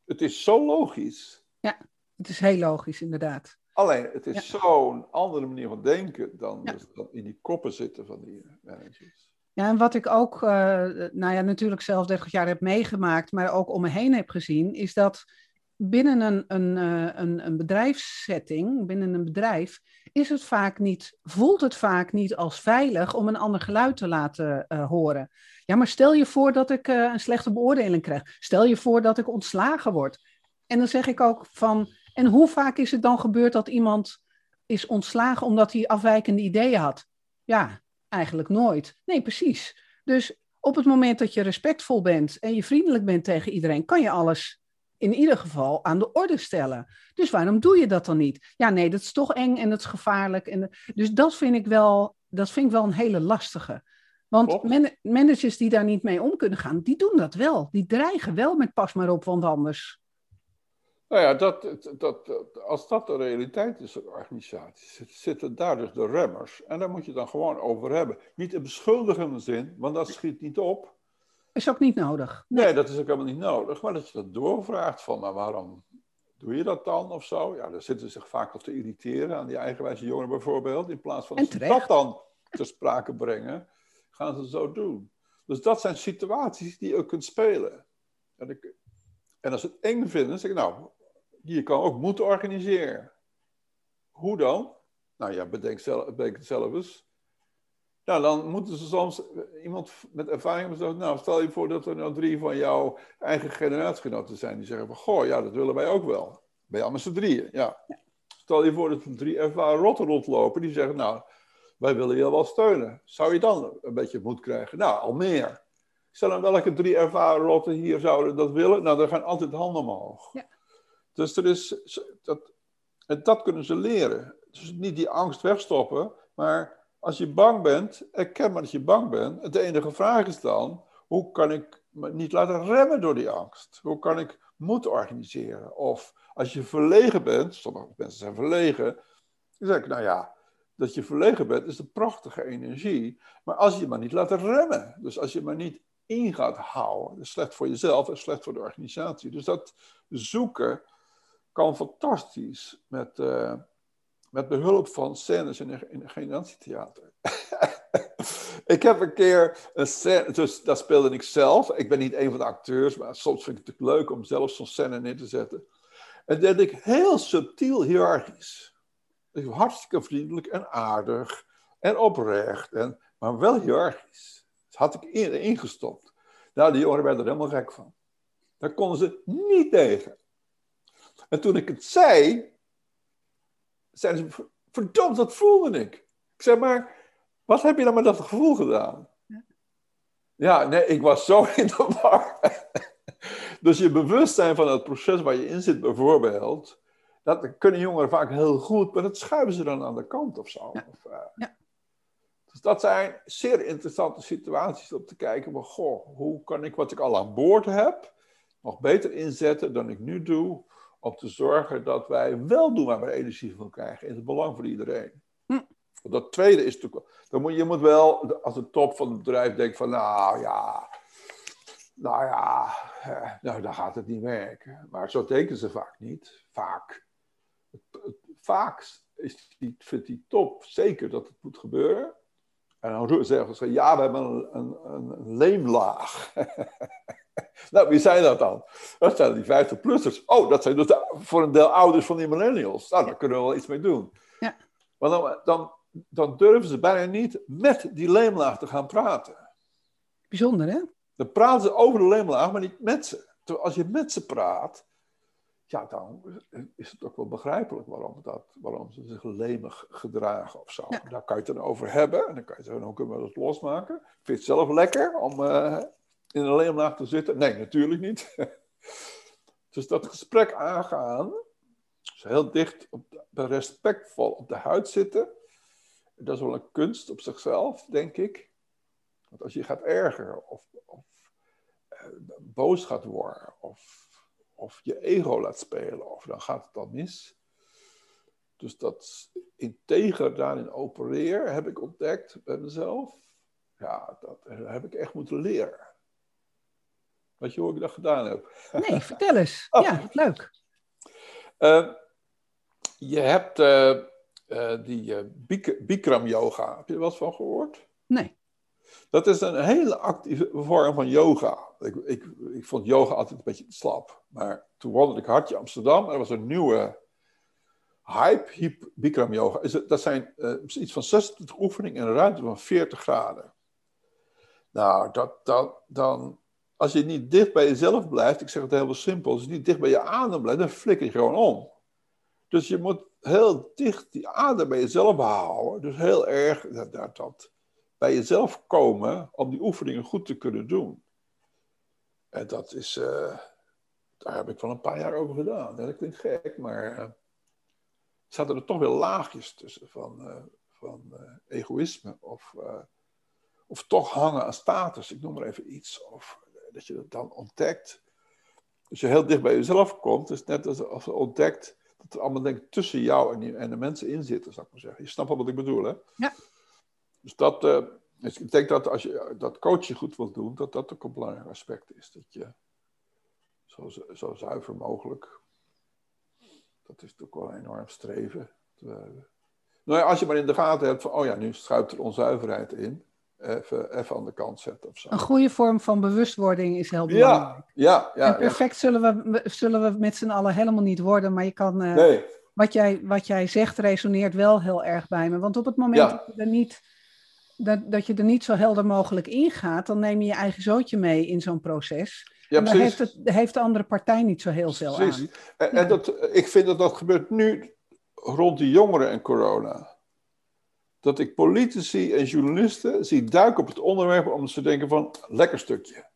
het is zo logisch. Ja, het is heel logisch, inderdaad. Alleen, het is zo'n andere manier van denken dan, dus dan, in die koppen zitten van die managers. Ja, en wat ik ook, uh, nou ja, natuurlijk zelf 30 jaar heb meegemaakt, maar ook om me heen heb gezien, is dat binnen een, een, uh, een, een bedrijfssetting, binnen een bedrijf, is het vaak niet, voelt het vaak niet als veilig om een ander geluid te laten uh, horen. Ja, maar stel je voor dat ik een slechte beoordeling krijg. Stel je voor dat ik ontslagen word En dan zeg ik ook van, en hoe vaak is het dan gebeurd dat iemand is ontslagen omdat hij afwijkende ideeën had? Ja, eigenlijk nooit. Nee, precies. Dus op het moment dat je respectvol bent en je vriendelijk bent tegen iedereen, kan je alles in ieder geval aan de orde stellen. Dus waarom doe je dat dan niet? Ja, nee, dat is toch eng en dat is gevaarlijk. En, dus dat vind ik wel, dat vind ik wel een hele lastige. Want managers die daar niet mee om kunnen gaan, die doen dat wel. Die dreigen wel met pas maar op, want anders. Nou ja, dat, dat, als dat de realiteit is in organisaties, zitten daar dus de remmers. En daar moet je dan gewoon over hebben. Niet in beschuldigende zin, want dat schiet niet op. Is ook niet nodig. Nee. dat is ook helemaal niet nodig. Maar dat je dat doorvraagt van, maar waarom doe je dat dan of zo? Ja, dan zitten ze zich vaak al te irriteren aan die eigenwijze jongeren bijvoorbeeld. In plaats van dat dan ter sprake brengen, gaan ze zo doen. Dus dat zijn situaties die je ook kunt spelen. En, ik, en als ze het eng vinden, zeg ik, nou, je kan ook moeten organiseren. Hoe dan? Nou ja, bedenk, zelf, bedenk het zelf eens. Nou, dan moeten ze soms iemand met ervaring zeggen, nou, stel je voor dat er nou drie van jouw eigen generatiegenoten zijn die zeggen van, goh, ja, dat willen wij ook wel. Ben je allemaal z'n drieën, ja. Stel je voor dat er drie ervaren rotten rondlopen die zeggen, nou, wij willen je wel steunen. Zou je dan een beetje moed krijgen? Nou, al meer. Stel dan welke drie ervaren rotten hier zouden dat willen? Nou, dan gaan altijd handen omhoog. Ja. Dus er is, dat, dat kunnen ze leren. Dus niet die angst wegstoppen, maar als je bang bent, erken maar dat je bang bent. De enige vraag is dan, hoe kan ik me niet laten remmen door die angst? Hoe kan ik moed organiseren? Of als je verlegen bent, sommige mensen zijn verlegen, dan zeg ik, nou ja, dat je verlegen bent is een prachtige energie. Maar als je maar niet laat remmen, dus als je maar niet in gaat houden, is slecht voor jezelf en slecht voor de organisatie. Dus dat zoeken kan fantastisch met... Uh, met behulp van scènes in in generatietheater. <laughs> ik heb een keer een scène, dus dat speelde ik zelf. Ik ben niet een van de acteurs, maar soms vind ik het leuk om zelf zo'n scène neer te zetten. En dat deed ik heel subtiel hiërarchisch. Hartstikke vriendelijk en aardig en oprecht, en, maar wel hiërarchisch. Dat had ik in, ingestopt. Nou, die jongeren werden er helemaal gek van. Daar konden ze niet tegen. En toen ik het zei, zeiden ze, verdomd, dat voelde ik. Ik zeg maar, wat heb je dan met dat gevoel gedaan? Ja, nee, ik was zo in de war. <laughs> dus je bewustzijn van het proces waar je in zit, bijvoorbeeld, dat kunnen jongeren vaak heel goed, maar dat schuiven ze dan aan de kant of zo. Ja. Of, uh, ja. Dus dat zijn zeer interessante situaties om te kijken, maar goh, hoe kan ik wat ik al aan boord heb, nog beter inzetten dan ik nu doe, om te zorgen dat wij wel doen waar we energie van krijgen. In het belang van iedereen. Hm. Dat tweede is natuurlijk. Dan moet, je moet wel, als de top van het bedrijf denkt van, nou ja, nou ja, eh, nou, dan gaat het niet werken. Maar zo denken ze vaak niet. Vaak. Vaak is die, vindt die top zeker dat het moet gebeuren. En dan zeggen ze, ja, we hebben een, een, een leemlaag. <laughs> <laughs> nou, wie zijn dat dan? Dat zijn die 50-plussers. Oh, dat zijn dus voor een deel ouders van die millennials. Nou, daar kunnen we wel iets mee doen. Ja. Maar dan, dan, dan durven ze bijna niet met die leemlaag te gaan praten. Bijzonder, hè? Dan praten ze over de leemlaag, maar niet met ze. Terwijl als je met ze praat, ja, dan is het ook wel begrijpelijk waarom, dat, waarom ze zich lemig gedragen of zo. Daar kan je het dan over hebben en dan kan je zeggen, hoe kunnen we dat losmaken? Vind je het zelf lekker om uh, in een leemlaag te zitten? Nee, natuurlijk niet. <laughs> dus dat gesprek aangaan, dus heel dicht, op respectvol op de huid zitten, dat is wel een kunst op zichzelf, denk ik. Want als je gaat ergeren of, of uh, boos gaat worden of of je ego laat spelen, of dan gaat het al mis. Dus dat integer daarin opereer, heb ik ontdekt bij mezelf. Ja, dat heb ik echt moeten leren. Weet je ik dat gedaan heb? Nee, vertel eens. <laughs> Oh. Ja, leuk. Uh, je hebt uh, uh, die Bikram yoga. Heb je er wat van gehoord? Nee. Dat is een hele actieve vorm van yoga. Ik, ik, ik vond yoga altijd een beetje slap. Maar toen wandelde ik Hartje Amsterdam. Er was een nieuwe hype, Bikram yoga. Dat zijn iets van 26 oefeningen in een ruimte van 40 graden. Nou, dat, dat, dan, als je niet dicht bij jezelf blijft, ik zeg het heel simpel, als je niet dicht bij je adem blijft, dan flikker je gewoon om. Dus je moet heel dicht die adem bij jezelf houden. Dus heel erg dat, dat, bij jezelf komen om die oefeningen goed te kunnen doen. En dat is, uh, daar heb ik wel een paar jaar over gedaan. Dat klinkt gek, maar uh, zaten er toch weer laagjes tussen van, uh, van egoïsme of, of toch hangen aan status, ik noem maar even iets. Of dat je dat dan ontdekt. Als je heel dicht bij jezelf komt, is net als je ontdekt dat er allemaal denk tussen jou en, die, en de mensen in zitten, zou ik maar zeggen. Je snapt wel wat ik bedoel, hè? Ja. Dus dat, uh, ik denk dat als je dat coaching goed wilt doen, dat dat ook een belangrijk aspect is. Dat je zo, zo zuiver mogelijk, dat is natuurlijk wel een enorm streven. Nou ja, als je maar in de gaten hebt van, oh ja, nu schuipt er onzuiverheid in even, even aan de kant zetten of zo. Een goede vorm van bewustwording is heel belangrijk. Ja, ja. ja en perfect Zullen, we, zullen we met z'n allen helemaal niet worden, maar je kan... Uh, nee. wat, jij, wat jij zegt resoneert wel heel erg bij me. Want op het moment dat, je er niet, dat, dat je er niet zo helder mogelijk ingaat, dan neem je je eigen zootje mee in zo'n proces. Ja, en daar heeft, het, heeft de andere partij niet zo heel veel precies. aan. En, en dat, ik vind dat dat gebeurt nu rond de jongeren en corona dat ik politici en journalisten zie duiken op het onderwerp omdat ze denken van, lekker stukje.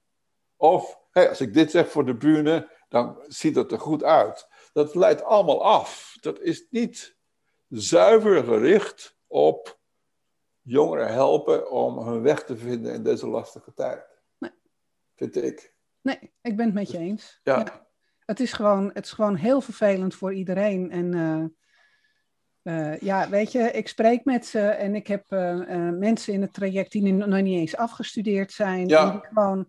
Of, als ik dit zeg voor de bühne, dan ziet het er goed uit. Dat leidt allemaal af. Dat is niet zuiver gericht op jongeren helpen om hun weg te vinden in deze lastige tijd. Nee. Vind ik. Nee, ik ben het met je eens. Ja. Het, is gewoon, het is gewoon heel vervelend voor iedereen. En uh, uh, ja, weet je, ik spreek met ze en ik heb uh, uh, mensen in het traject die nog niet eens afgestudeerd zijn. Ja. En, die gewoon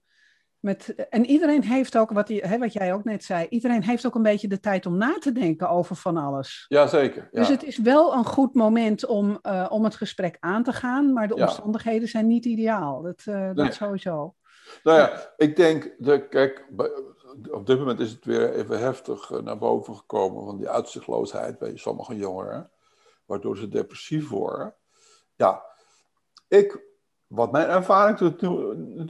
met, en iedereen heeft ook, wat, die, hè, wat jij ook net zei, iedereen heeft ook een beetje de tijd om na te denken over van alles. Jazeker. Ja. Dus het is wel een goed moment om, om het gesprek aan te gaan, maar de omstandigheden zijn niet ideaal. Dat, nee. dat sowieso. Nou ja, ik denk, de, kijk, op dit moment is het weer even heftig naar boven gekomen van die uitzichtloosheid bij sommige jongeren waardoor ze depressief worden. Ja, ik, wat mijn ervaring tot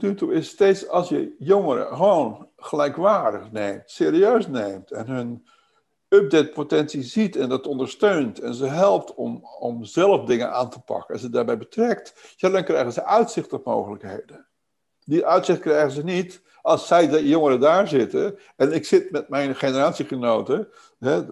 nu toe is, steeds als je jongeren gewoon gelijkwaardig neemt, serieus neemt en hun update-potentie ziet en dat ondersteunt en ze helpt om, om zelf dingen aan te pakken en ze daarbij betrekt, ja, dan krijgen ze uitzicht op mogelijkheden. Die uitzicht krijgen ze niet als zij, de jongeren, daar zitten en ik zit met mijn generatiegenoten, hè,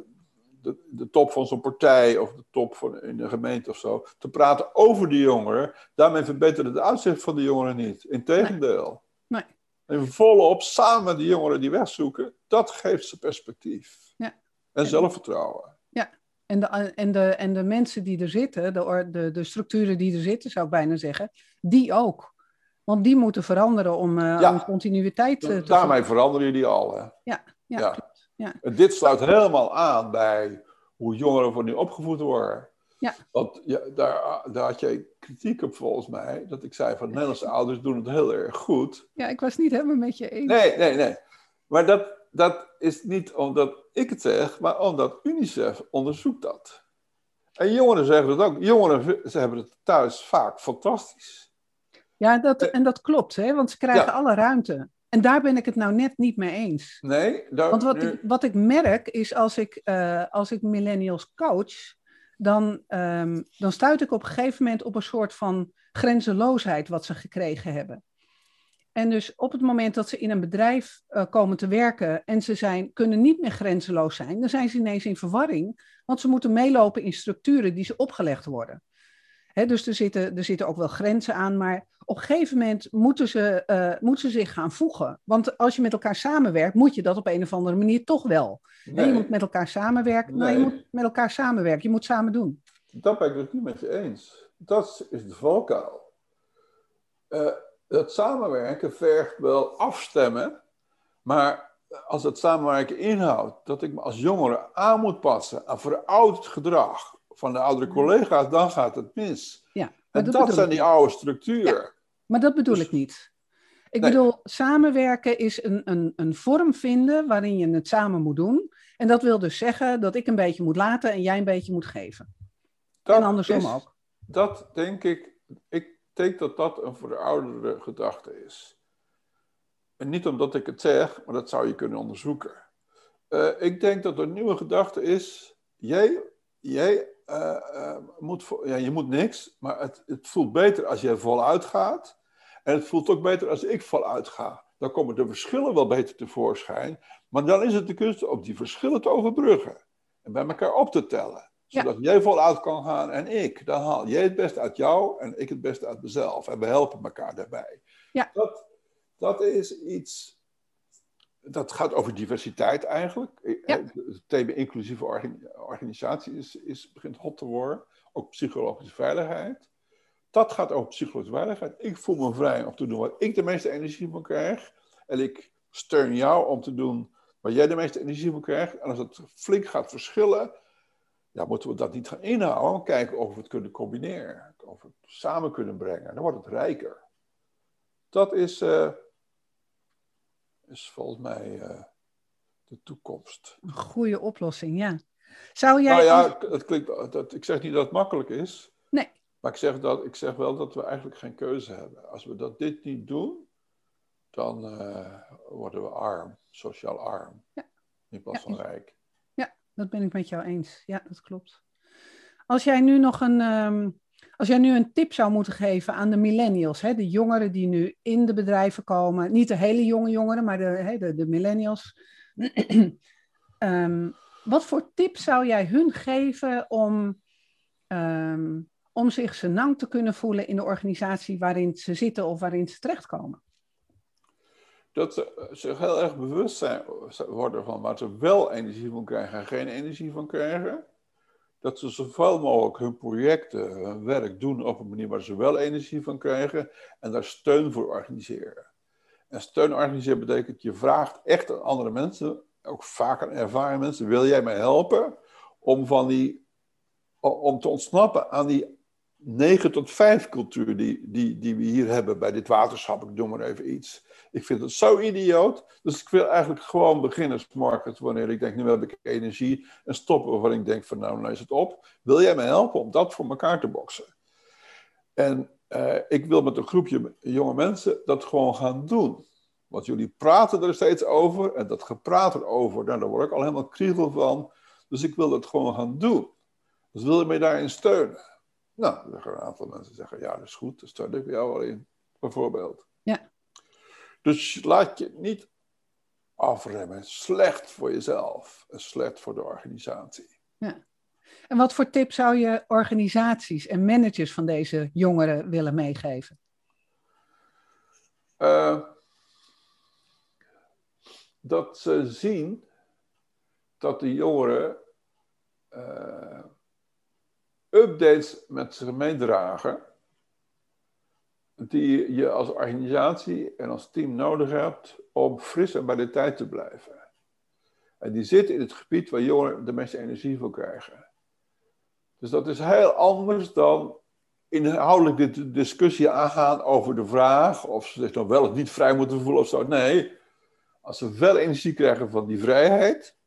de, de top van zo'n partij of de top van in de gemeente of zo, te praten over die jongeren, daarmee verbeteren de uitzicht van de jongeren niet. Integendeel. Nee. nee. En volop samen die jongeren die wegzoeken, dat geeft ze perspectief. Ja. En zelfvertrouwen. Ja, en de, en de, en de mensen die er zitten, de, de, de structuren die er zitten, zou ik bijna zeggen, die ook. Want die moeten veranderen om, uh, om continuïteit uh, te Daarmee veranderen jullie al. Hè? Ja, ja, ja. Ja. Dit sluit helemaal aan bij hoe jongeren voor nu opgevoed worden. Ja. Want ja, daar, daar had jij kritiek op volgens mij, dat ik zei van Nederlandse ouders doen het heel erg goed. Ja, ik was niet helemaal met je eens. Nee, nee, nee. Maar dat, dat is niet omdat ik het zeg, maar omdat UNICEF onderzoekt dat. En jongeren zeggen het ook. Jongeren ze hebben het thuis vaak fantastisch. Ja, dat, en dat klopt, hè? want ze krijgen alle ruimte. En daar ben ik het nou net niet mee eens. Nee, daar, Want wat, ik, wat ik merk is als ik, uh, als ik millennials coach, dan, um, dan stuit ik op een gegeven moment op een soort van grenzeloosheid wat ze gekregen hebben. En dus op het moment dat ze in een bedrijf uh, komen te werken en ze zijn, kunnen niet meer grenzeloos zijn, dan zijn ze ineens in verwarring, want ze moeten meelopen in structuren die ze opgelegd worden dus er zitten, er zitten ook wel grenzen aan, maar op een gegeven moment moeten ze, uh, moeten ze zich gaan voegen. Want als je met elkaar samenwerkt, moet je dat op een of andere manier toch wel. Nee. je moet met elkaar samenwerken. Nee. je moet met elkaar samenwerken. Je moet samen doen. Dat ben ik het niet met je eens. Dat is de valkuil. Uh, het samenwerken vergt wel afstemmen, maar als het samenwerken inhoudt dat ik me als jongere aan moet passen aan verouderd gedrag, van de oudere collega's, dan gaat het mis. Ja, en dat, zijn die oude structuren. maar dat bedoel dus ik niet. Ik bedoel, samenwerken is een, een, een vorm vinden waarin je het samen moet doen. En dat wil dus zeggen dat ik een beetje moet laten en jij een beetje moet geven. Dat en andersom ook. Dat denk ik, ik denk dat dat een verouderde gedachte is. En niet omdat ik het zeg, maar dat zou je kunnen onderzoeken. Uh, ik denk dat een nieuwe gedachte is: jij, jij uh, uh, moet, ja, je moet niks, maar het, het voelt beter als jij voluit gaat. En het voelt ook beter als ik voluit ga. Dan komen de verschillen wel beter tevoorschijn. Maar dan is het de kunst om die verschillen te overbruggen. En bij elkaar op te tellen. Zodat jij voluit kan gaan en ik. Dan haal jij het beste uit jou en ik het beste uit mezelf. En we helpen elkaar daarbij. Ja. Dat, dat is iets. Dat gaat over diversiteit eigenlijk. Ja. Het thema inclusieve organisatie is, is, begint hot te worden. Ook psychologische veiligheid. Dat gaat over psychologische veiligheid. Ik voel me vrij om te doen waar ik de meeste energie van krijg. En ik steun jou om te doen waar jij de meeste energie van krijgt. En als het flink gaat verschillen, ja, moeten we dat niet gaan inhouden. Kijken of we het kunnen combineren. Of we het samen kunnen brengen. Dan wordt het rijker. Dat is, uh, is volgens mij uh, de toekomst. Een goede oplossing, ja. Zou jij. Nou ja, dat klinkt, dat, ik zeg niet dat het makkelijk is. Nee. Maar ik zeg, dat, ik zeg wel dat we eigenlijk geen keuze hebben. Als we dat dit niet doen, dan uh, worden we arm, sociaal arm. Ja. In plaats van rijk. Ja, dat ben ik met jou eens. Ja, dat klopt. Als jij nu nog een, um, als jij nu een tip zou moeten geven aan de millennials, hè, de jongeren die nu in de bedrijven komen, niet de hele jonge jongeren, maar de, hè, de, de millennials. um, <clears throat> wat voor tip zou jij hun geven om, um, om zich senang te kunnen voelen in de organisatie waarin ze zitten of waarin ze terechtkomen? dat ze zich heel erg bewust zijn, worden van waar ze wel energie van krijgen en geen energie van krijgen. Dat ze zoveel mogelijk hun projecten, hun werk doen op een manier waar ze wel energie van krijgen en daar steun voor organiseren. En steun organiseren betekent, je vraagt echt aan andere mensen, ook vaak aan ervaren mensen, wil jij mij helpen om, van die, om te ontsnappen aan die 9 tot 5 cultuur die, die, die we hier hebben bij dit waterschap, ik noem maar even iets. Ik vind het zo idioot. Dus ik wil eigenlijk gewoon beginnersmarket wanneer ik denk, nu heb ik energie. En stoppen waarvan ik denk van nou, nou is het op. Wil jij me helpen om dat voor elkaar te boksen? En uh, ik wil met een groepje jonge mensen dat gewoon gaan doen. Want jullie praten er steeds over. En dat gepraat erover, nou, daar word ik al helemaal kriegel van. Dus ik wil dat gewoon gaan doen. Dus wil je mij daarin steunen? Nou, dan gaan een aantal mensen zeggen, ja, dat is goed. Daar steun ik jou wel in, bijvoorbeeld. Ja. Dus laat je niet afremmen. Slecht voor jezelf en slecht voor de organisatie. Ja. En wat voor tip zou je organisaties en managers van deze jongeren willen meegeven? Uh, dat ze zien dat de jongeren uh, updates met zich meedragen die je als organisatie en als team nodig hebt om fris en bij de tijd te blijven. En die zitten in het gebied waar jongeren de meeste energie voor krijgen. Dus dat is heel anders dan inhoudelijk de discussie aangaan over de vraag of ze zich nog wel of niet vrij moeten voelen of zo. Nee, als ze wel energie krijgen van die vrijheid,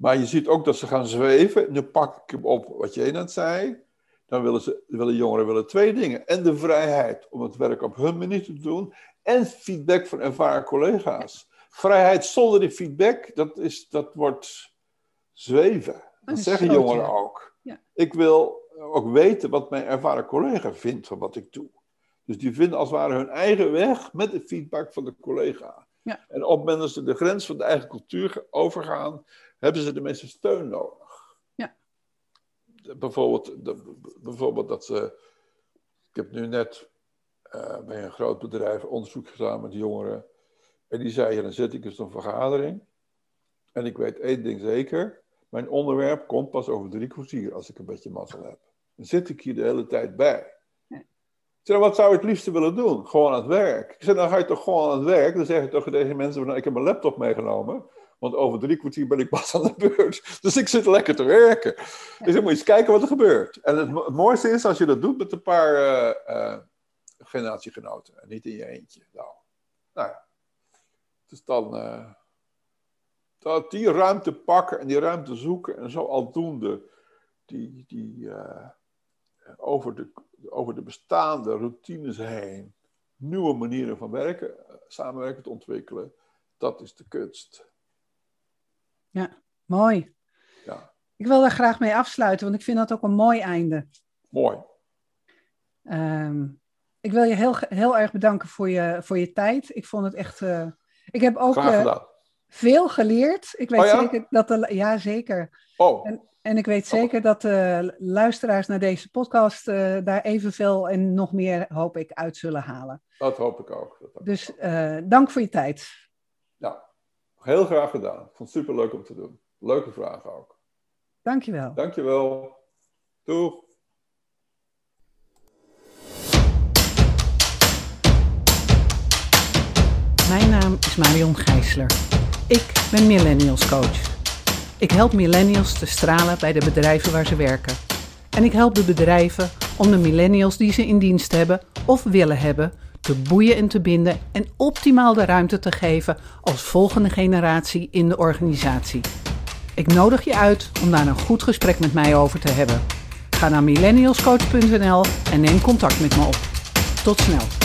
maar je ziet ook dat ze gaan zweven, nu pak ik hem op wat jij net zei, dan willen, ze, willen jongeren willen twee dingen. En de vrijheid om het werk op hun manier te doen. En feedback van ervaren collega's. Vrijheid zonder die feedback, dat, is, dat wordt zweven. Dat zeggen jongeren ook. Ja. Ik wil ook weten wat mijn ervaren collega vindt van wat ik doe. Dus die vinden als het ware hun eigen weg met de feedback van de collega. Ja. En op het moment dat ze de grens van de eigen cultuur overgaan, hebben ze de meeste steun nodig bijvoorbeeld, bijvoorbeeld dat ze. Ik heb nu net uh, bij een groot bedrijf onderzoek gedaan met jongeren. En die zei: dan zit ik eens een vergadering. En ik weet één ding zeker: mijn onderwerp komt pas over drie kwartier als ik een beetje mazzel heb. Dan zit ik hier de hele tijd bij. Ik zei, wat zou je het liefste willen doen? Gewoon aan het werk. Ik zei, dan ga je toch gewoon aan het werk. Dan zeg je toch tegen mensen, nou, ik heb mijn laptop meegenomen. Want over drie kwartier ben ik <laughs> pas aan de beurt. Dus ik zit lekker te werken. Dus dan moet eens kijken wat er gebeurt. En het, het mooiste is als je dat doet met een paar uh, uh, generatiegenoten. En niet in je eentje. Nou, nou ja. Dus dan... Uh, dat die ruimte pakken en die ruimte zoeken. En zo aldoende die, die over, de, over de bestaande routines heen nieuwe manieren van werken, eh, samenwerken te ontwikkelen. Dat is de kunst. Ja, mooi. Ja. Ik wil daar graag mee afsluiten, want ik vind dat ook een mooi einde. Mooi. Ehm, ik wil je heel, heel erg bedanken voor je, voor je tijd. Ik vond het echt. Uh, ik heb ook uh, veel geleerd. Ik weet oh, ja? zeker dat de. Ja, zeker. Oh. En, en ik weet zeker dat de luisteraars naar deze podcast uh, daar evenveel en nog meer, hoop ik, uit zullen halen. Dat hoop ik ook. Hoop dus dank voor je tijd. Ja, heel graag gedaan. Ik vond het super leuk om te doen. Leuke vragen ook. Dankjewel. Dankjewel. Doeg. Mijn naam is Marion Gijsler. Ik ben Millennials Coach. Ik help millennials te stralen bij de bedrijven waar ze werken. En ik help de bedrijven om de millennials die ze in dienst hebben of willen hebben te boeien en te binden en optimaal de ruimte te geven als volgende generatie in de organisatie. Ik nodig je uit om daar een goed gesprek met mij over te hebben. Ga naar millennialscoach.nl en neem contact met me op. Tot snel.